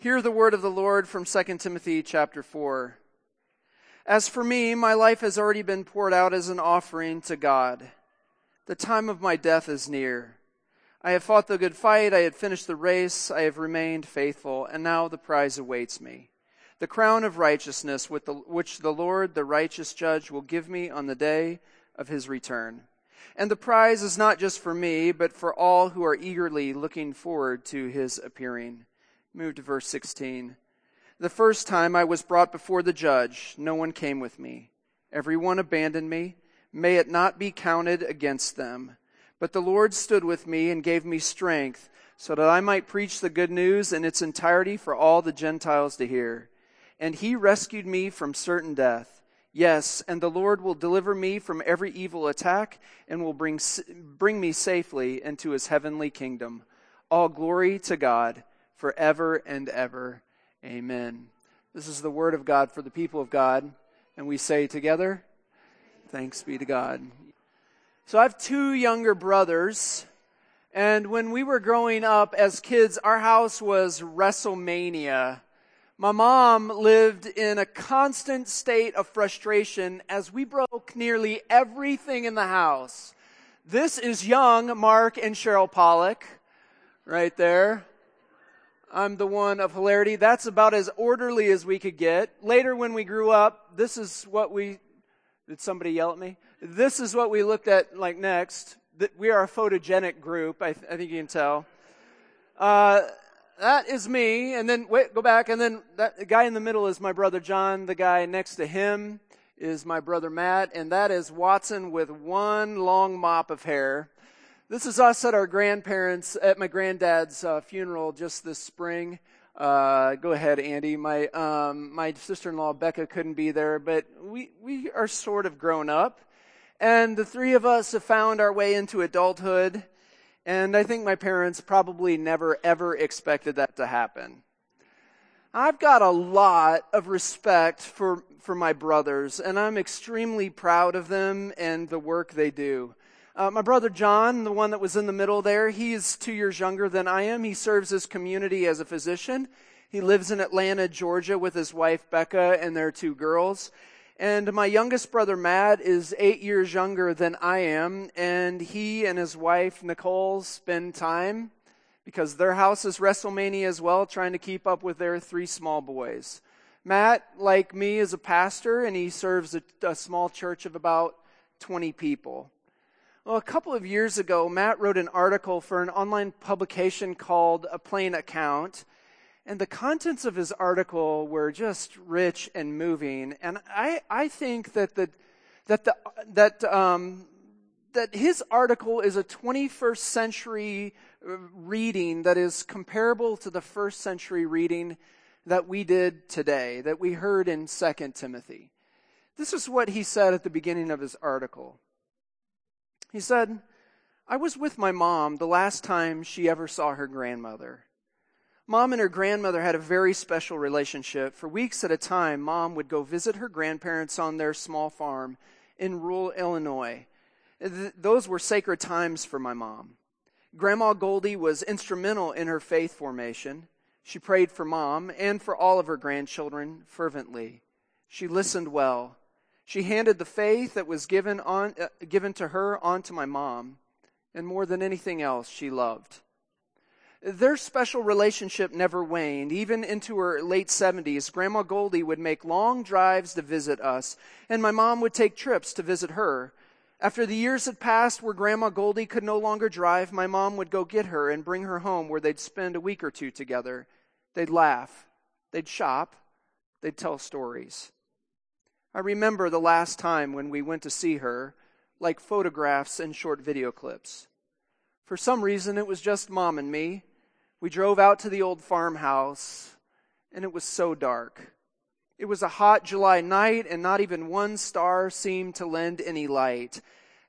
Hear the word of the Lord from 2 Timothy chapter 4. As for me, my life has already been poured out as an offering to God. The time of my death is near. I have fought the good fight, I have finished the race, I have remained faithful, and now the prize awaits me. The crown of righteousness which the Lord, the righteous judge, will give me on the day of his return. And the prize is not just for me, but for all who are eagerly looking forward to his appearing. Move to verse 16. The first time I was brought before the judge, no one came with me. Everyone abandoned me. May it not be counted against them. But the Lord stood with me and gave me strength so that I might preach the good news in its entirety for all the Gentiles to hear. And he rescued me from certain death. Yes, and the Lord will deliver me from every evil attack and will bring, bring me safely into his heavenly kingdom. All glory to God forever and ever. Amen. This is the word of God for the people of God. And we say together, Thanks be to God. So I have two younger brothers. And when we were growing up as kids, our house was WrestleMania. My mom lived in a constant state of frustration as we broke nearly everything in the house. This is young Mark and Cheryl Pollock right there. I'm the one of hilarity. That's about as orderly as we could get. Later, when we grew up, this is what we. Did somebody yell at me? This is what we looked at like next. That we are a photogenic group. I, th- I think you can tell. Uh, that is me. And then wait, go back. And then that the guy in the middle is my brother John. The guy next to him is my brother Matt, and that is Watson with one long mop of hair. This is us at our grandparents, at my granddad's uh, funeral just this spring. Uh, go ahead, Andy. My um, my sister-in-law Becca couldn't be there, but we we are sort of grown up, and the three of us have found our way into adulthood. And I think my parents probably never ever expected that to happen. I've got a lot of respect for for my brothers, and I'm extremely proud of them and the work they do. Uh, my brother John, the one that was in the middle there, he is two years younger than I am. He serves his community as a physician. He lives in Atlanta, Georgia with his wife Becca and their two girls. And my youngest brother Matt is eight years younger than I am, and he and his wife Nicole spend time because their house is WrestleMania as well, trying to keep up with their three small boys. Matt, like me, is a pastor, and he serves a, a small church of about 20 people. Well, a couple of years ago, Matt wrote an article for an online publication called A Plain Account. And the contents of his article were just rich and moving. And I, I think that the, that the, that, um, that his article is a 21st century uh, reading that is comparable to the first century reading that we did today, that we heard in 2 Timothy. This is what he said at the beginning of his article. He said, I was with my mom the last time she ever saw her grandmother. Mom and her grandmother had a very special relationship. For weeks at a time, mom would go visit her grandparents on their small farm in rural Illinois. those were sacred times for my mom. Grandma Goldie was instrumental in her faith formation. She prayed for mom and for all of her grandchildren fervently. She listened well. She handed the faith that was given, on, uh, given to her on to my mom, and more than anything else, she loved. Their special relationship never waned. Even into her late 70s, Grandma Goldie would make long drives to visit us, and my mom would take trips to visit her. After the years had passed where Grandma Goldie could no longer drive, my mom would go get her and bring her home where they'd spend a week or two together. They'd laugh, they'd shop, they'd tell stories. I remember the last time when we went to see her, like photographs and short video clips. For some reason, it was just mom and me. We drove out to the old farmhouse, and it was so dark. It was a hot July night, and not even one star seemed to lend any light.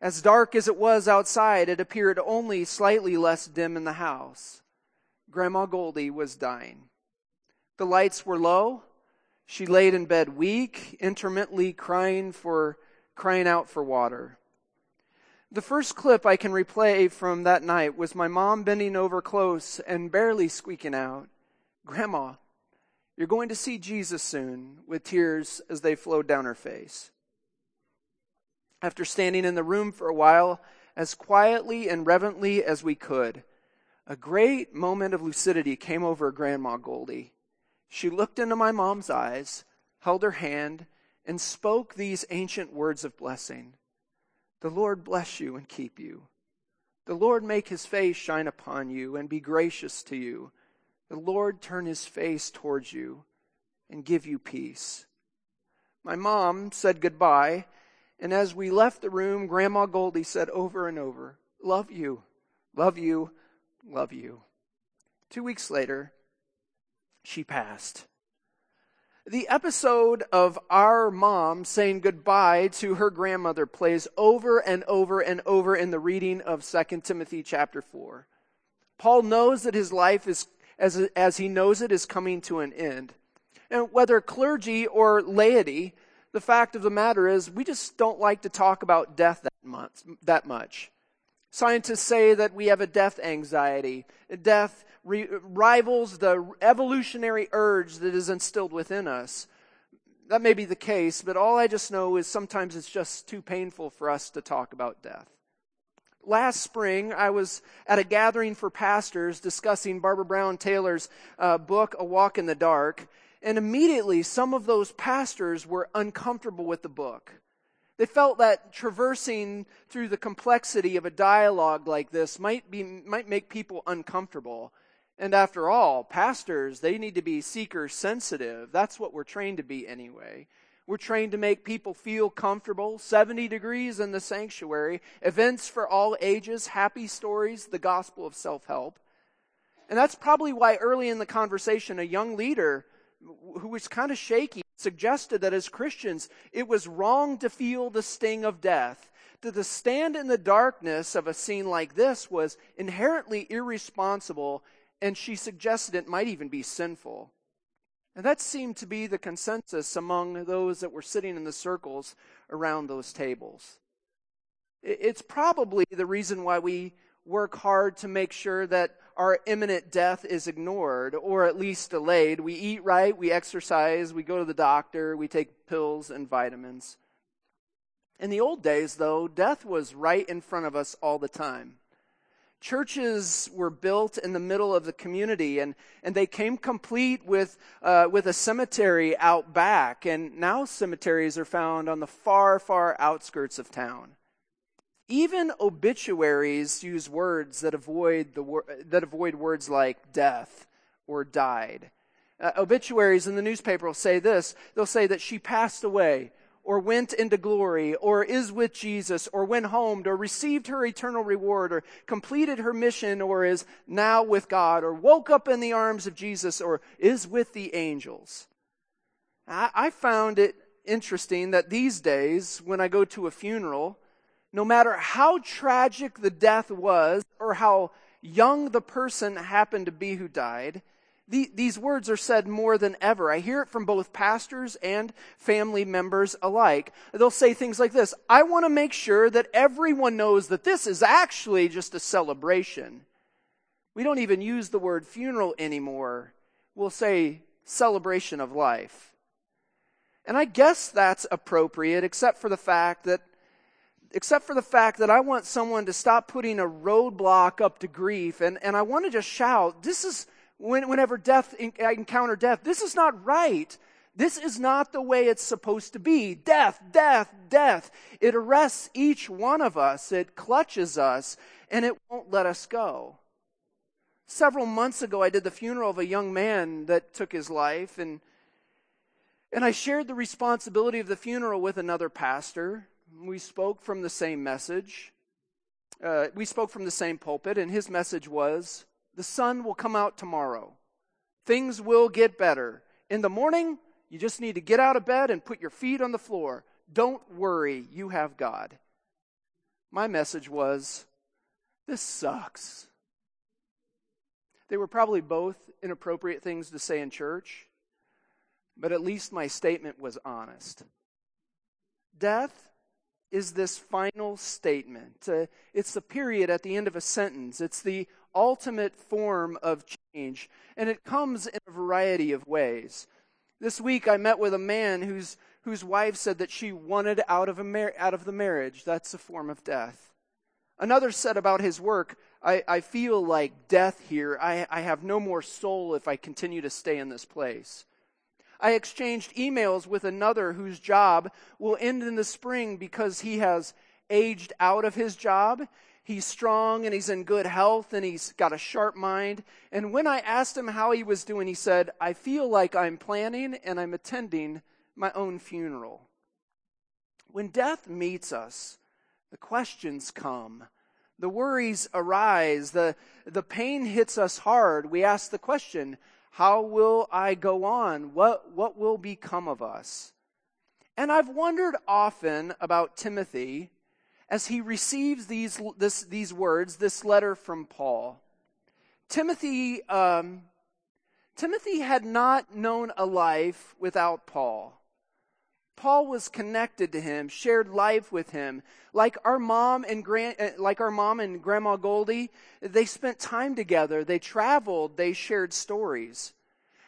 As dark as it was outside, it appeared only slightly less dim in the house. Grandma Goldie was dying. The lights were low, she laid in bed weak, intermittently crying for crying out for water. The first clip I can replay from that night was my mom bending over close and barely squeaking out, "Grandma, You're going to see Jesus soon, with tears as they flowed down her face. After standing in the room for a while, as quietly and reverently as we could, a great moment of lucidity came over Grandma Goldie. She looked into my mom's eyes, held her hand, and spoke these ancient words of blessing. The Lord bless you and keep you. The Lord make his face shine upon you and be gracious to you. The Lord turn his face towards you and give you peace. My mom said goodbye, and as we left the room, Grandma Goldie said over and over, Love you, love you, love you. Two weeks later, she passed. The episode of our mom saying goodbye to her grandmother plays over and over and over in the reading of 2 Timothy chapter 4. Paul knows that his life is, as, as he knows it, is coming to an end. And whether clergy or laity, the fact of the matter is we just don't like to talk about death that much. That much. Scientists say that we have a death anxiety. Death re- rivals the evolutionary urge that is instilled within us. That may be the case, but all I just know is sometimes it's just too painful for us to talk about death. Last spring, I was at a gathering for pastors discussing Barbara Brown Taylor's uh, book, A Walk in the Dark, and immediately some of those pastors were uncomfortable with the book. They felt that traversing through the complexity of a dialogue like this might, be, might make people uncomfortable. And after all, pastors, they need to be seeker sensitive. That's what we're trained to be anyway. We're trained to make people feel comfortable. 70 degrees in the sanctuary, events for all ages, happy stories, the gospel of self help. And that's probably why early in the conversation, a young leader who was kind of shaky suggested that as Christians, it was wrong to feel the sting of death. That to stand in the darkness of a scene like this was inherently irresponsible and she suggested it might even be sinful. And that seemed to be the consensus among those that were sitting in the circles around those tables. It's probably the reason why we work hard to make sure that our imminent death is ignored or at least delayed. We eat right, we exercise, we go to the doctor, we take pills and vitamins. In the old days, though, death was right in front of us all the time. Churches were built in the middle of the community, and, and they came complete with, uh, with a cemetery out back. And now cemeteries are found on the far, far outskirts of town. Even obituaries use words that avoid, the, that avoid words like death or died. Uh, obituaries in the newspaper will say this they'll say that she passed away or went into glory, or is with Jesus, or went home, or received her eternal reward, or completed her mission, or is now with God, or woke up in the arms of Jesus, or is with the angels. I, I found it interesting that these days, when I go to a funeral, no matter how tragic the death was, or how young the person happened to be who died, the, these words are said more than ever. I hear it from both pastors and family members alike. They'll say things like this I want to make sure that everyone knows that this is actually just a celebration. We don't even use the word funeral anymore. We'll say celebration of life. And I guess that's appropriate, except for the fact that except for the fact that I want someone to stop putting a roadblock up to grief and, and I want to just shout, this is when, whenever death, I encounter death, this is not right. This is not the way it's supposed to be. Death, death, death. It arrests each one of us, it clutches us, and it won't let us go. Several months ago, I did the funeral of a young man that took his life, and, and I shared the responsibility of the funeral with another pastor. We spoke from the same message. Uh, we spoke from the same pulpit, and his message was the sun will come out tomorrow. Things will get better. In the morning, you just need to get out of bed and put your feet on the floor. Don't worry, you have God. My message was this sucks. They were probably both inappropriate things to say in church, but at least my statement was honest. Death is this final statement. Uh, it's the period at the end of a sentence. It's the ultimate form of change, and it comes in a variety of ways. This week I met with a man whose, whose wife said that she wanted out of, a mar- out of the marriage. That's a form of death. Another said about his work, I, I feel like death here. I, I have no more soul if I continue to stay in this place. I exchanged emails with another whose job will end in the spring because he has aged out of his job. He's strong and he's in good health and he's got a sharp mind. And when I asked him how he was doing, he said, I feel like I'm planning and I'm attending my own funeral. When death meets us, the questions come. The worries arise. The, the pain hits us hard. We ask the question, how will I go on? What, what will become of us? And I've wondered often about Timothy as he receives these, this, these words, this letter from Paul. Timothy, um, Timothy had not known a life without Paul. Paul was connected to him, shared life with him. Like our mom and grand, uh, like our mom and grandma Goldie, they spent time together. They traveled. They shared stories.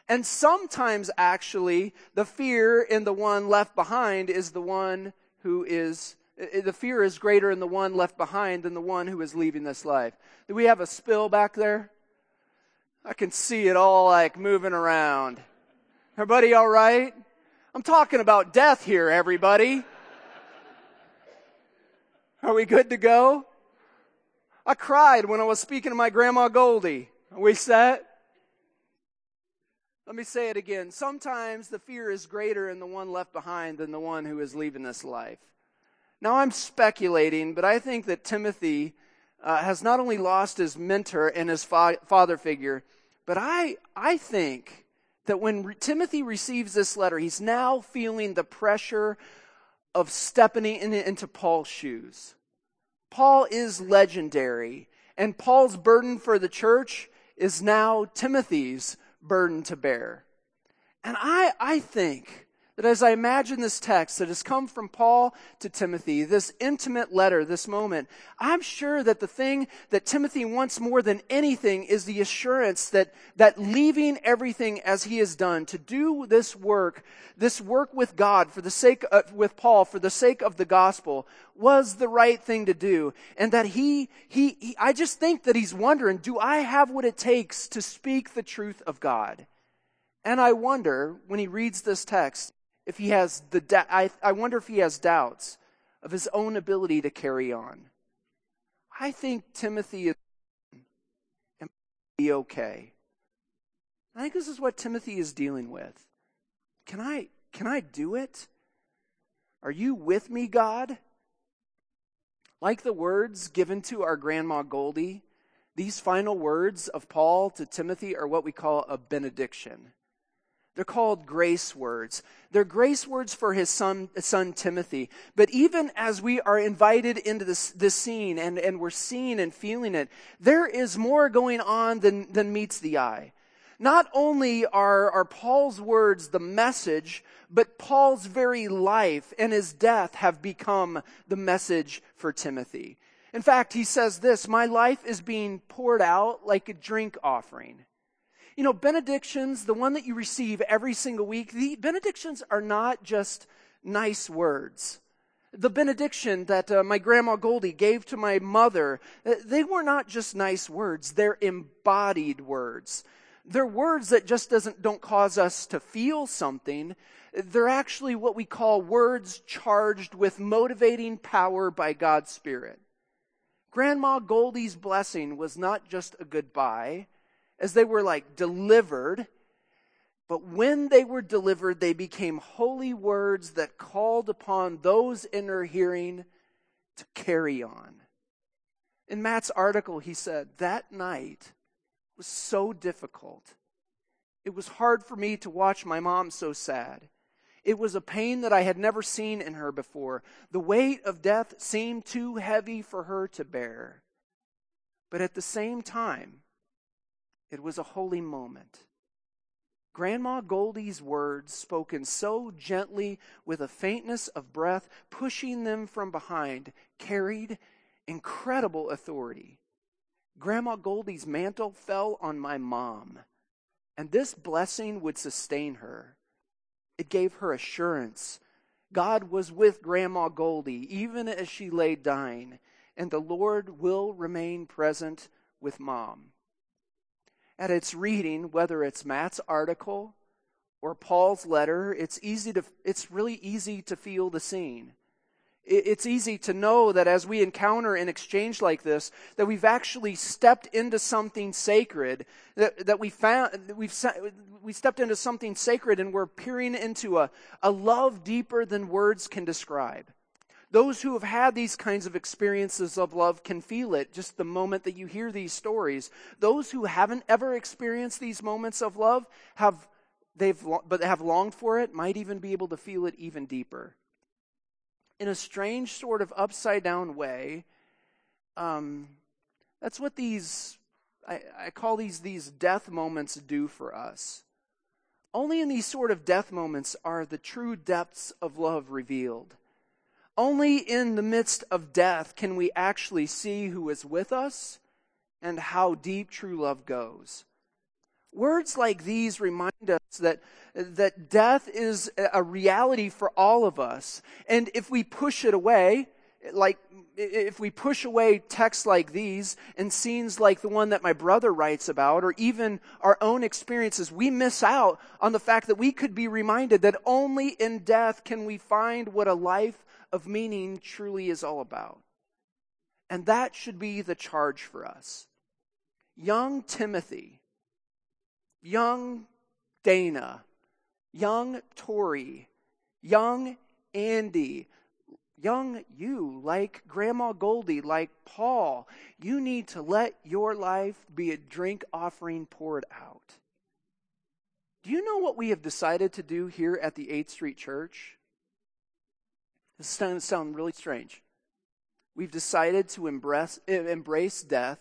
And sometimes actually the fear in the one left behind is the one who is, the fear is greater in the one left behind than the one who is leaving this life. Do we have a spill back there? I can see it all like moving around. Everybody all right? I'm talking about death here, everybody. Are we good to go? I cried when I was speaking to my grandma Goldie. Are we set? Let me say it again. Sometimes the fear is greater in the one left behind than the one who is leaving this life. Now I'm speculating, but I think that Timothy uh, has not only lost his mentor and his fa- father figure, but I, I think that when Timothy receives this letter, he's now feeling the pressure of stepping in, into Paul's shoes. Paul is legendary, and Paul's burden for the church is now Timothy's burden to bear. And I, I think that as I imagine this text that has come from Paul to Timothy, this intimate letter, this moment, I'm sure that the thing that Timothy wants more than anything is the assurance that, that leaving everything as he has done to do this work, this work with God for the sake of, with Paul for the sake of the gospel was the right thing to do. And that he, he, he I just think that he's wondering, do I have what it takes to speak the truth of God? And I wonder, when he reads this text, if he has the da- I, I wonder if he has doubts of his own ability to carry on. I think Timothy is and be okay. I think this is what Timothy is dealing with. Can I can I do it? Are you with me, God? Like the words given to our grandma Goldie, these final words of Paul to Timothy are what we call a benediction. They're called grace words. They're grace words for his son, son Timothy. But even as we are invited into this, this scene and, and we're seeing and feeling it, there is more going on than, than meets the eye. Not only are, are Paul's words the message, but Paul's very life and his death have become the message for Timothy. In fact, he says this, my life is being poured out like a drink offering. You know, benedictions, the one that you receive every single week, the benedictions are not just nice words. The benediction that uh, my grandma Goldie gave to my mother, uh, they were not just nice words, they're embodied words. They're words that just doesn't, don't cause us to feel something. They're actually what we call words charged with motivating power by God's Spirit. Grandma Goldie's blessing was not just a goodbye as they were like delivered. But when they were delivered, they became holy words that called upon those in her hearing to carry on. In Matt's article, he said, That night was so difficult. It was hard for me to watch my mom so sad. It was a pain that I had never seen in her before. The weight of death seemed too heavy for her to bear. But at the same time, it was a holy moment. Grandma Goldie's words, spoken so gently with a faintness of breath, pushing them from behind, carried incredible authority. Grandma Goldie's mantle fell on my mom, and this blessing would sustain her. It gave her assurance. God was with Grandma Goldie even as she lay dying, and the Lord will remain present with mom. At its reading, whether it's Matt's article or Paul's letter, it's easy to it's really easy to feel the scene. It's easy to know that as we encounter an exchange like this, that we've actually stepped into something sacred, that, that we found, we've, we stepped into something sacred and we're peering into a, a love deeper than words can describe. Those who have had these kinds of experiences of love can feel it just the moment that you hear these stories. Those who haven't ever experienced these moments of love have, they've, but have longed for it might even be able to feel it even deeper in a strange sort of upside down way. Um, that's what these, I, I call these these death moments do for us. Only in these sort of death moments are the true depths of love revealed. Only in the midst of death can we actually see who is with us and how deep true love goes. Words like these remind us that, that death is a reality for all of us. And if we push it away, like if we push away texts like these and scenes like the one that my brother writes about, or even our own experiences, we miss out on the fact that we could be reminded that only in death can we find what a life of meaning truly is all about. And that should be the charge for us. Young Timothy young Dana, young Tori, young Andy, young you, like Grandma Goldie, like Paul, you need to let your life be a drink offering poured out. Do you know what we have decided to do here at the 8th Street Church? This is going to sound really strange. We've decided to embrace, embrace death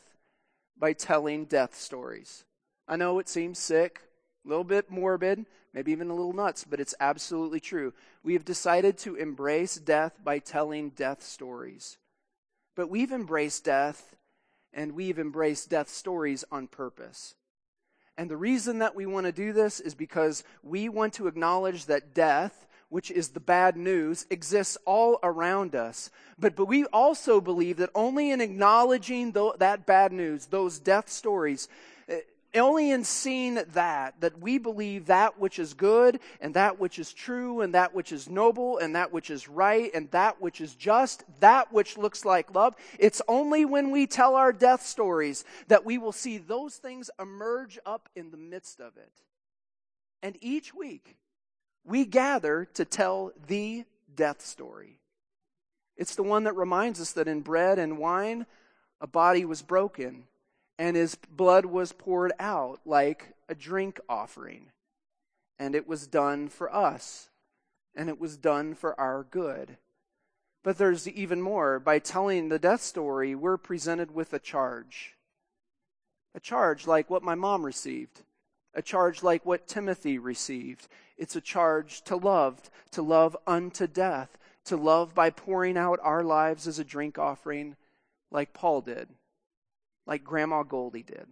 by telling death stories. I know it seems sick, a little bit morbid, maybe even a little nuts, but it's absolutely true. We have decided to embrace death by telling death stories. But we've embraced death and we've embraced death stories on purpose. And the reason that we want to do this is because we want to acknowledge that death, which is the bad news, exists all around us. But, but we also believe that only in acknowledging th- that bad news, those death stories, eh, only in seeing that, that we believe that which is good and that which is true and that which is noble and that which is right and that which is just, that which looks like love. It's only when we tell our death stories that we will see those things emerge up in the midst of it. And each week, we gather to tell the death story. It's the one that reminds us that in bread and wine, a body was broken and his blood was poured out like a drink offering. And it was done for us, and it was done for our good. But there's even more. By telling the death story, we're presented with a charge. A charge like what my mom received, a charge like what Timothy received. It's a charge to love, to love unto death, to love by pouring out our lives as a drink offering, like Paul did like Grandma Goldie did.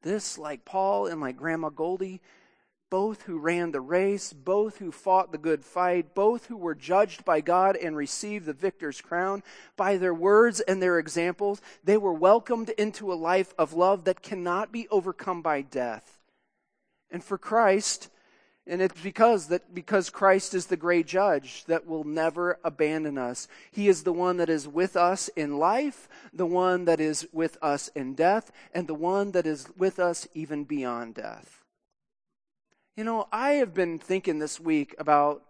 This, like Paul and like Grandma Goldie, both who ran the race, both who fought the good fight, both who were judged by God and received the victor's crown, by their words and their examples, they were welcomed into a life of love that cannot be overcome by death. And for Christ, and it's because that because Christ is the great judge that will never abandon us. He is the one that is with us in life, the one that is with us in death, and the one that is with us even beyond death. You know, I have been thinking this week about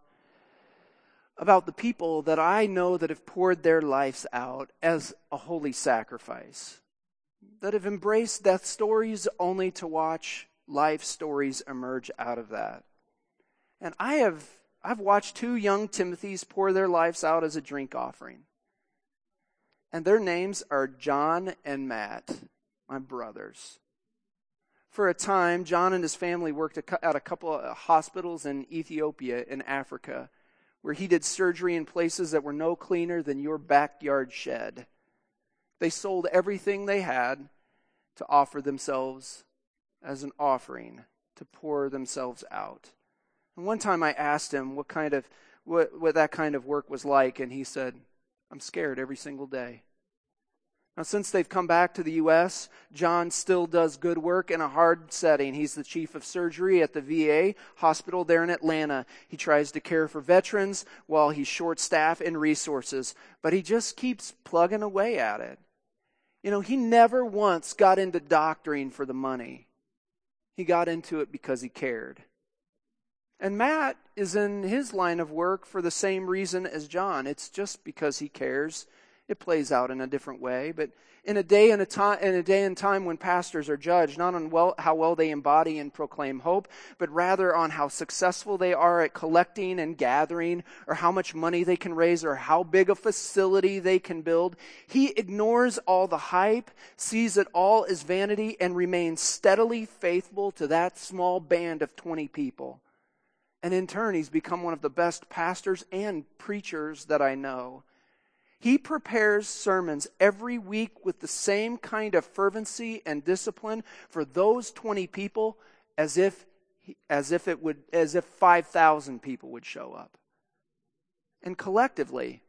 about the people that I know that have poured their lives out as a holy sacrifice. That have embraced death stories only to watch life stories emerge out of that. And I have I've watched two young Timothys pour their lives out as a drink offering. And their names are John and Matt, my brothers. For a time, John and his family worked at a couple of hospitals in Ethiopia in Africa, where he did surgery in places that were no cleaner than your backyard shed. They sold everything they had to offer themselves as an offering, to pour themselves out. And one time I asked him what kind of what, what that kind of work was like, and he said, I'm scared every single day. Now, since they've come back to the U.S., John still does good work in a hard setting. He's the chief of surgery at the VA hospital there in Atlanta. He tries to care for veterans while he's short staff and resources, but he just keeps plugging away at it. You know, he never once got into doctoring for the money. He got into it because he cared. And Matt is in his line of work for the same reason as John. It's just because he cares it plays out in a different way, but in a day and a time in a day and time when pastors are judged not on well, how well they embody and proclaim hope, but rather on how successful they are at collecting and gathering, or how much money they can raise, or how big a facility they can build. He ignores all the hype, sees it all as vanity, and remains steadily faithful to that small band of 20 people. And in turn, he's become one of the best pastors and preachers that I know. He prepares sermons every week with the same kind of fervency and discipline for those 20 people as if as if it would as if 5000 people would show up. And collectively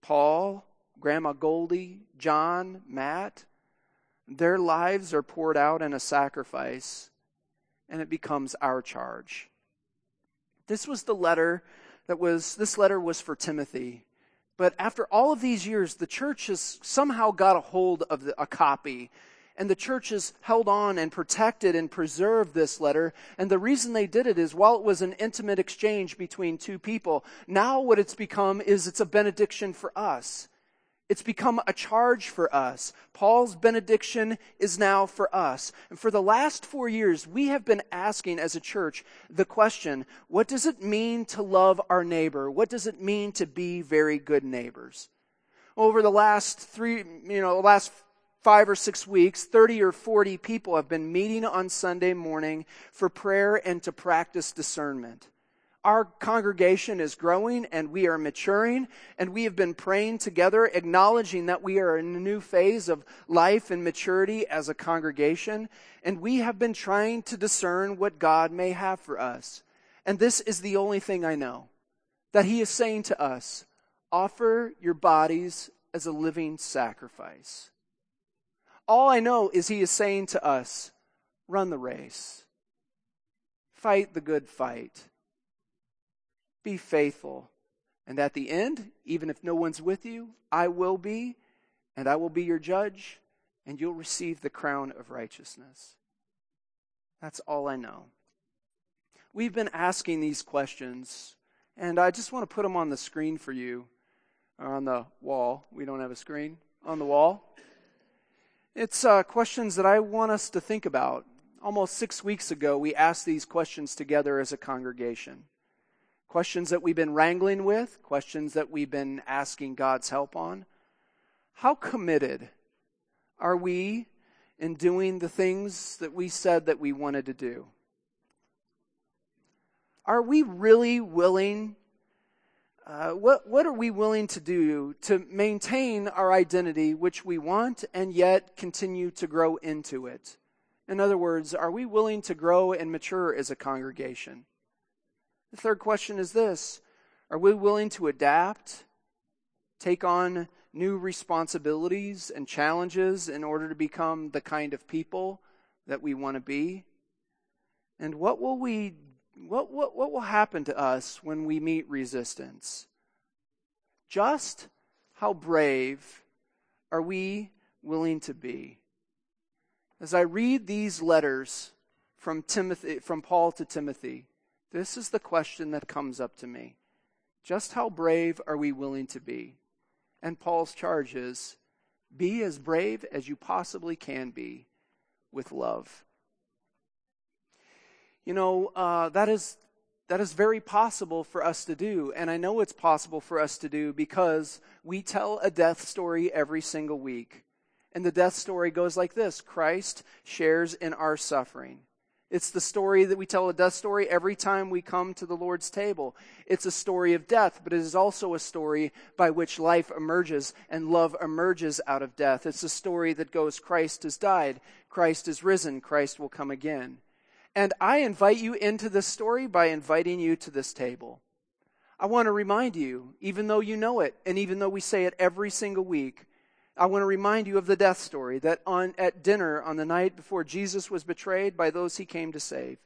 Paul, Grandma Goldie, John, Matt, their lives are poured out in a sacrifice and it becomes our charge. This was the letter that was this letter was for Timothy. But after all of these years, the church has somehow got a hold of the, a copy. And the church has held on and protected and preserved this letter. And the reason they did it is while it was an intimate exchange between two people, now what it's become is it's a benediction for us. It's become a charge for us. Paul's benediction is now for us. And for the last four years, we have been asking as a church the question what does it mean to love our neighbor? What does it mean to be very good neighbors? Over the last three, you know, last five or six weeks, 30 or 40 people have been meeting on Sunday morning for prayer and to practice discernment. Our congregation is growing and we are maturing, and we have been praying together, acknowledging that we are in a new phase of life and maturity as a congregation, and we have been trying to discern what God may have for us. And this is the only thing I know that He is saying to us offer your bodies as a living sacrifice. All I know is He is saying to us run the race, fight the good fight be faithful. And at the end, even if no one's with you, I will be, and I will be your judge, and you'll receive the crown of righteousness. That's all I know. We've been asking these questions, and I just want to put them on the screen for you, or on the wall. We don't have a screen. On the wall. It's uh, questions that I want us to think about. Almost six weeks ago, we asked these questions together as a congregation questions that we've been wrangling with, questions that we've been asking God's help on. How committed are we in doing the things that we said that we wanted to do? Are we really willing? Uh, what, what are we willing to do to maintain our identity, which we want, and yet continue to grow into it? In other words, are we willing to grow and mature as a congregation? The third question is this Are we willing to adapt, take on new responsibilities and challenges in order to become the kind of people that we want to be? And what will we what, what, what will happen to us when we meet resistance? Just how brave are we willing to be? As I read these letters from Timothy from Paul to Timothy, this is the question that comes up to me. Just how brave are we willing to be? And Paul's charge is be as brave as you possibly can be with love. You know, uh, that is that is very possible for us to do. And I know it's possible for us to do because we tell a death story every single week. And the death story goes like this Christ shares in our suffering. It's the story that we tell a death story every time we come to the Lord's table. It's a story of death, but it is also a story by which life emerges and love emerges out of death. It's a story that goes Christ has died, Christ is risen, Christ will come again. And I invite you into this story by inviting you to this table. I want to remind you, even though you know it, and even though we say it every single week, I want to remind you of the death story that on, at dinner on the night before Jesus was betrayed by those he came to save,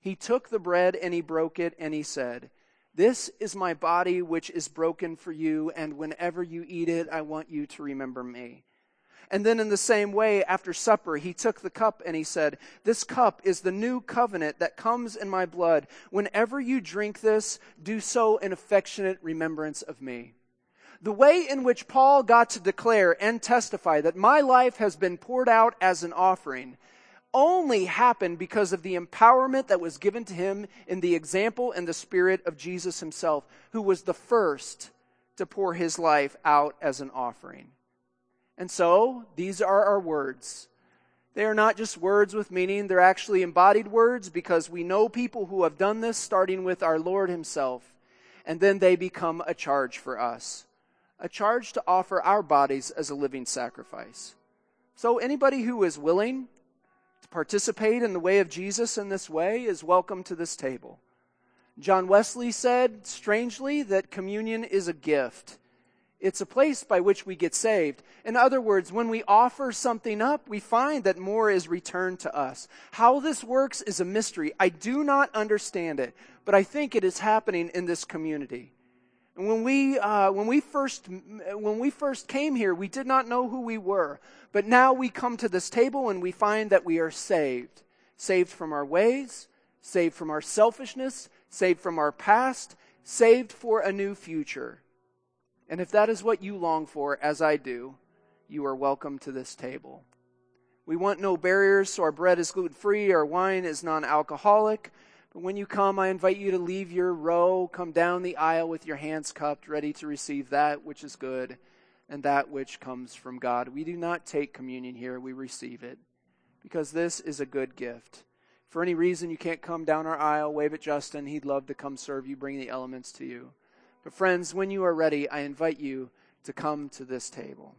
he took the bread and he broke it and he said, This is my body which is broken for you, and whenever you eat it, I want you to remember me. And then, in the same way, after supper, he took the cup and he said, This cup is the new covenant that comes in my blood. Whenever you drink this, do so in affectionate remembrance of me. The way in which Paul got to declare and testify that my life has been poured out as an offering only happened because of the empowerment that was given to him in the example and the spirit of Jesus himself, who was the first to pour his life out as an offering. And so, these are our words. They are not just words with meaning, they're actually embodied words because we know people who have done this, starting with our Lord Himself, and then they become a charge for us a charge to offer our bodies as a living sacrifice. So, anybody who is willing to participate in the way of Jesus in this way is welcome to this table. John Wesley said, strangely, that communion is a gift. It's a place by which we get saved. In other words, when we offer something up, we find that more is returned to us. How this works is a mystery. I do not understand it, but I think it is happening in this community. And when we, uh, when, we first, when we first came here, we did not know who we were. But now we come to this table and we find that we are saved. Saved from our ways, saved from our selfishness, saved from our past, saved for a new future. And if that is what you long for, as I do, you are welcome to this table. We want no barriers, so our bread is gluten free, our wine is non alcoholic. But when you come, I invite you to leave your row, come down the aisle with your hands cupped, ready to receive that which is good and that which comes from God. We do not take communion here, we receive it because this is a good gift. For any reason you can't come down our aisle, wave at Justin. He'd love to come serve you, bring the elements to you. But, friends, when you are ready, I invite you to come to this table.